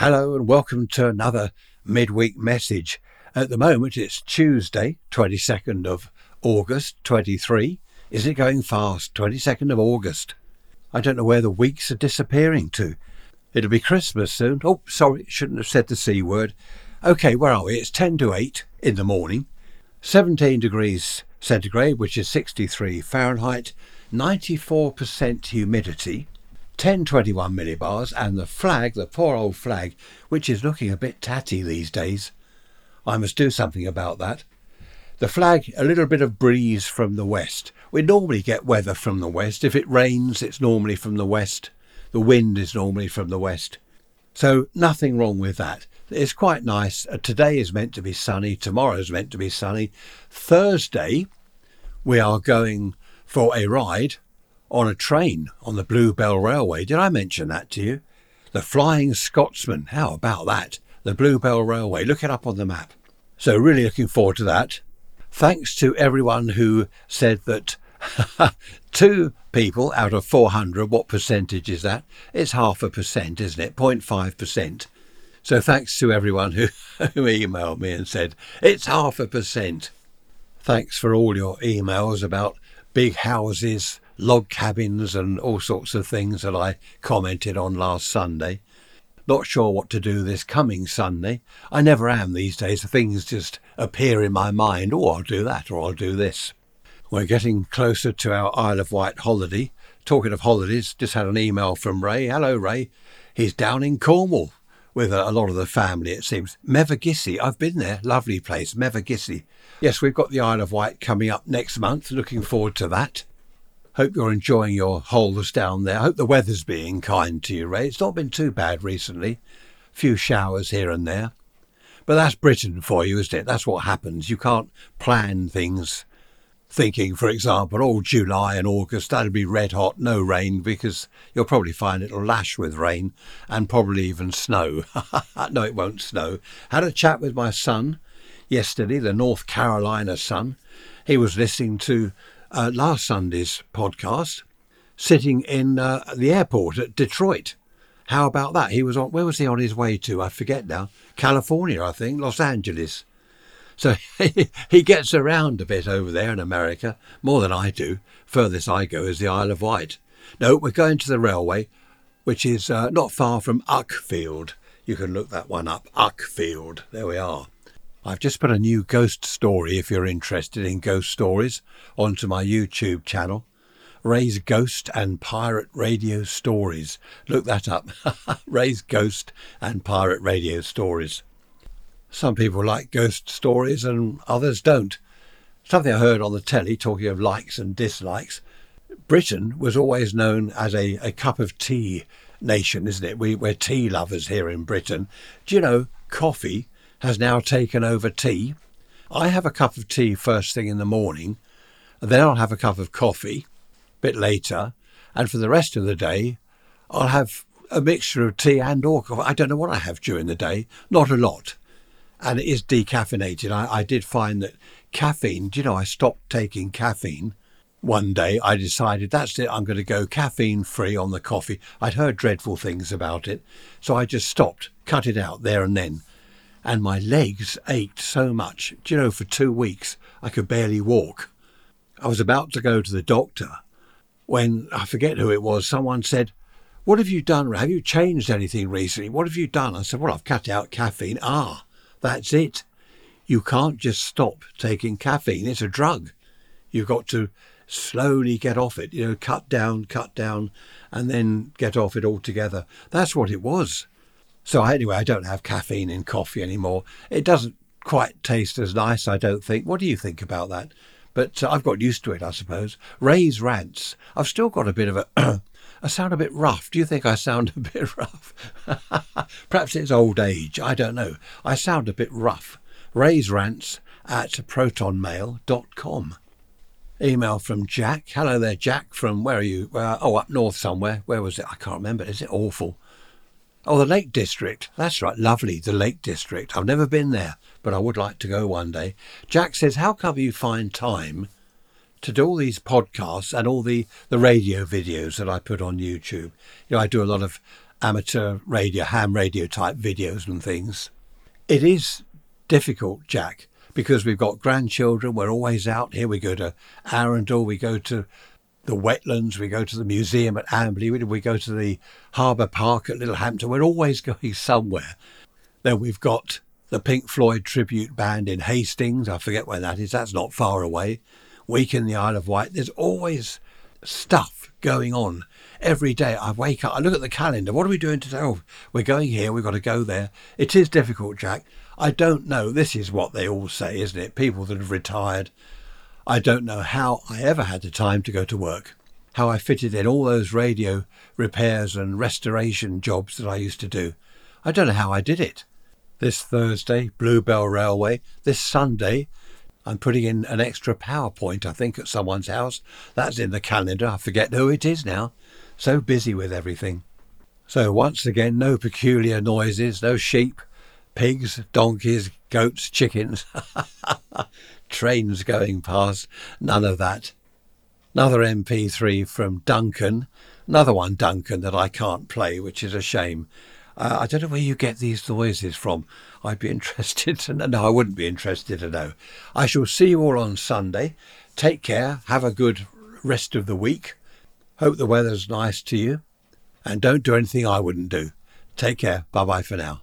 Hello and welcome to another midweek message. At the moment it's Tuesday, 22nd of August 23. Is it going fast? 22nd of August. I don't know where the weeks are disappearing to. It'll be Christmas soon. Oh, sorry, shouldn't have said the C word. Okay, where are we? It's 10 to 8 in the morning. 17 degrees centigrade, which is 63 Fahrenheit, 94% humidity. 1021 millibars, and the flag, the poor old flag, which is looking a bit tatty these days. I must do something about that. The flag, a little bit of breeze from the west. We normally get weather from the west. If it rains, it's normally from the west. The wind is normally from the west. So nothing wrong with that. It's quite nice. Uh, today is meant to be sunny. Tomorrow is meant to be sunny. Thursday, we are going for a ride on a train on the Bluebell Railway. Did I mention that to you? The Flying Scotsman. How about that? The Bluebell Railway. Look it up on the map. So, really looking forward to that. Thanks to everyone who said that two people out of 400, what percentage is that? It's half a percent, isn't it? 0.5%. So, thanks to everyone who, who emailed me and said, it's half a percent. Thanks for all your emails about big houses, log cabins and all sorts of things that I commented on last Sunday. Not sure what to do this coming Sunday. I never am these days. Things just appear in my mind. Oh, I'll do that or I'll do this. We're getting closer to our Isle of Wight holiday. Talking of holidays, just had an email from Ray. Hello, Ray. He's down in Cornwall with a, lot of the family, it seems. Mevagissey, I've been there. Lovely place, Mevagissey. Yes, we've got the Isle of Wight coming up next month. Looking forward to that. Hope you're enjoying your holes down there. Hope the weather's being kind to you, Ray. It's not been too bad recently. A few showers here and there. But that's Britain for you, isn't it? That's what happens. You can't plan things thinking, for example, oh, July and August, that'll be red hot, no rain, because you'll probably find it'll lash with rain and probably even snow. no, it won't snow. Had a chat with my son yesterday, the North Carolina son. He was listening to uh, last Sunday's podcast, sitting in uh, the airport at Detroit. How about that? He was on. Where was he on his way to? I forget now. California, I think, Los Angeles. So he gets around a bit over there in America, more than I do. Furthest I go is the Isle of Wight. No, we're going to the railway, which is uh, not far from Uckfield. You can look that one up. Uckfield. There we are. I've just put a new ghost story, if you're interested in ghost stories, onto my YouTube channel. Ray's Ghost and Pirate Radio Stories. Look that up. Ray's Ghost and Pirate Radio Stories. Some people like ghost stories and others don't. Something I heard on the telly talking of likes and dislikes. Britain was always known as a, a cup of tea nation, isn't it? We, we're tea lovers here in Britain. Do you know coffee has now taken over tea. I have a cup of tea first thing in the morning, then I'll have a cup of coffee a bit later, and for the rest of the day, I'll have a mixture of tea and or coffee. I don't know what I have during the day, not a lot. And it is decaffeinated. I, I did find that caffeine, do you know, I stopped taking caffeine one day I decided that's it, I'm going to go caffeine free on the coffee. I'd heard dreadful things about it, so I just stopped, cut it out there and then and my legs ached so much. Do you know, for two weeks I could barely walk. I was about to go to the doctor when I forget who it was. Someone said, What have you done? Have you changed anything recently? What have you done? I said, Well, I've cut out caffeine. Ah, that's it. You can't just stop taking caffeine. It's a drug. You've got to slowly get off it, you know, cut down, cut down, and then get off it altogether. That's what it was. So anyway, I don't have caffeine in coffee anymore. It doesn't quite taste as nice, I don't think. What do you think about that? But uh, I've got used to it, I suppose. Ray's rants. I've still got a bit of a. I sound a bit rough. Do you think I sound a bit rough? Perhaps it's old age. I don't know. I sound a bit rough. Ray's rants at protonmail.com. Email from Jack. Hello there, Jack. From where are you? Uh, oh, up north somewhere. Where was it? I can't remember. Is it awful? Oh, the Lake District. That's right, lovely, the Lake District. I've never been there, but I would like to go one day. Jack says, How come you find time to do all these podcasts and all the, the radio videos that I put on YouTube? You know, I do a lot of amateur radio, ham radio type videos and things. It is difficult, Jack, because we've got grandchildren. We're always out. Here we go to Arundel, we go to the wetlands, we go to the museum at Amberley, we go to the Harbour Park at Littlehampton. We're always going somewhere. Then we've got the Pink Floyd tribute band in Hastings. I forget where that is. That's not far away. Week in the Isle of Wight. There's always stuff going on every day. I wake up, I look at the calendar. What are we doing today? Oh, we're going here. We've got to go there. It is difficult, Jack. I don't know. This is what they all say, isn't it? People that have retired. I don't know how I ever had the time to go to work. How I fitted in all those radio repairs and restoration jobs that I used to do. I don't know how I did it this Thursday, Bluebell Railway. This Sunday, I'm putting in an extra PowerPoint, I think, at someone's house. That's in the calendar. I forget who it is now. So busy with everything. So, once again, no peculiar noises, no sheep, pigs, donkeys, goats, chickens, trains going past, none of that. Another MP3 from Duncan, another one, Duncan, that I can't play, which is a shame. Uh, I don't know where you get these noises from. I'd be interested to know. No, I wouldn't be interested to know. I shall see you all on Sunday. Take care. Have a good rest of the week. Hope the weather's nice to you. And don't do anything I wouldn't do. Take care. Bye bye for now.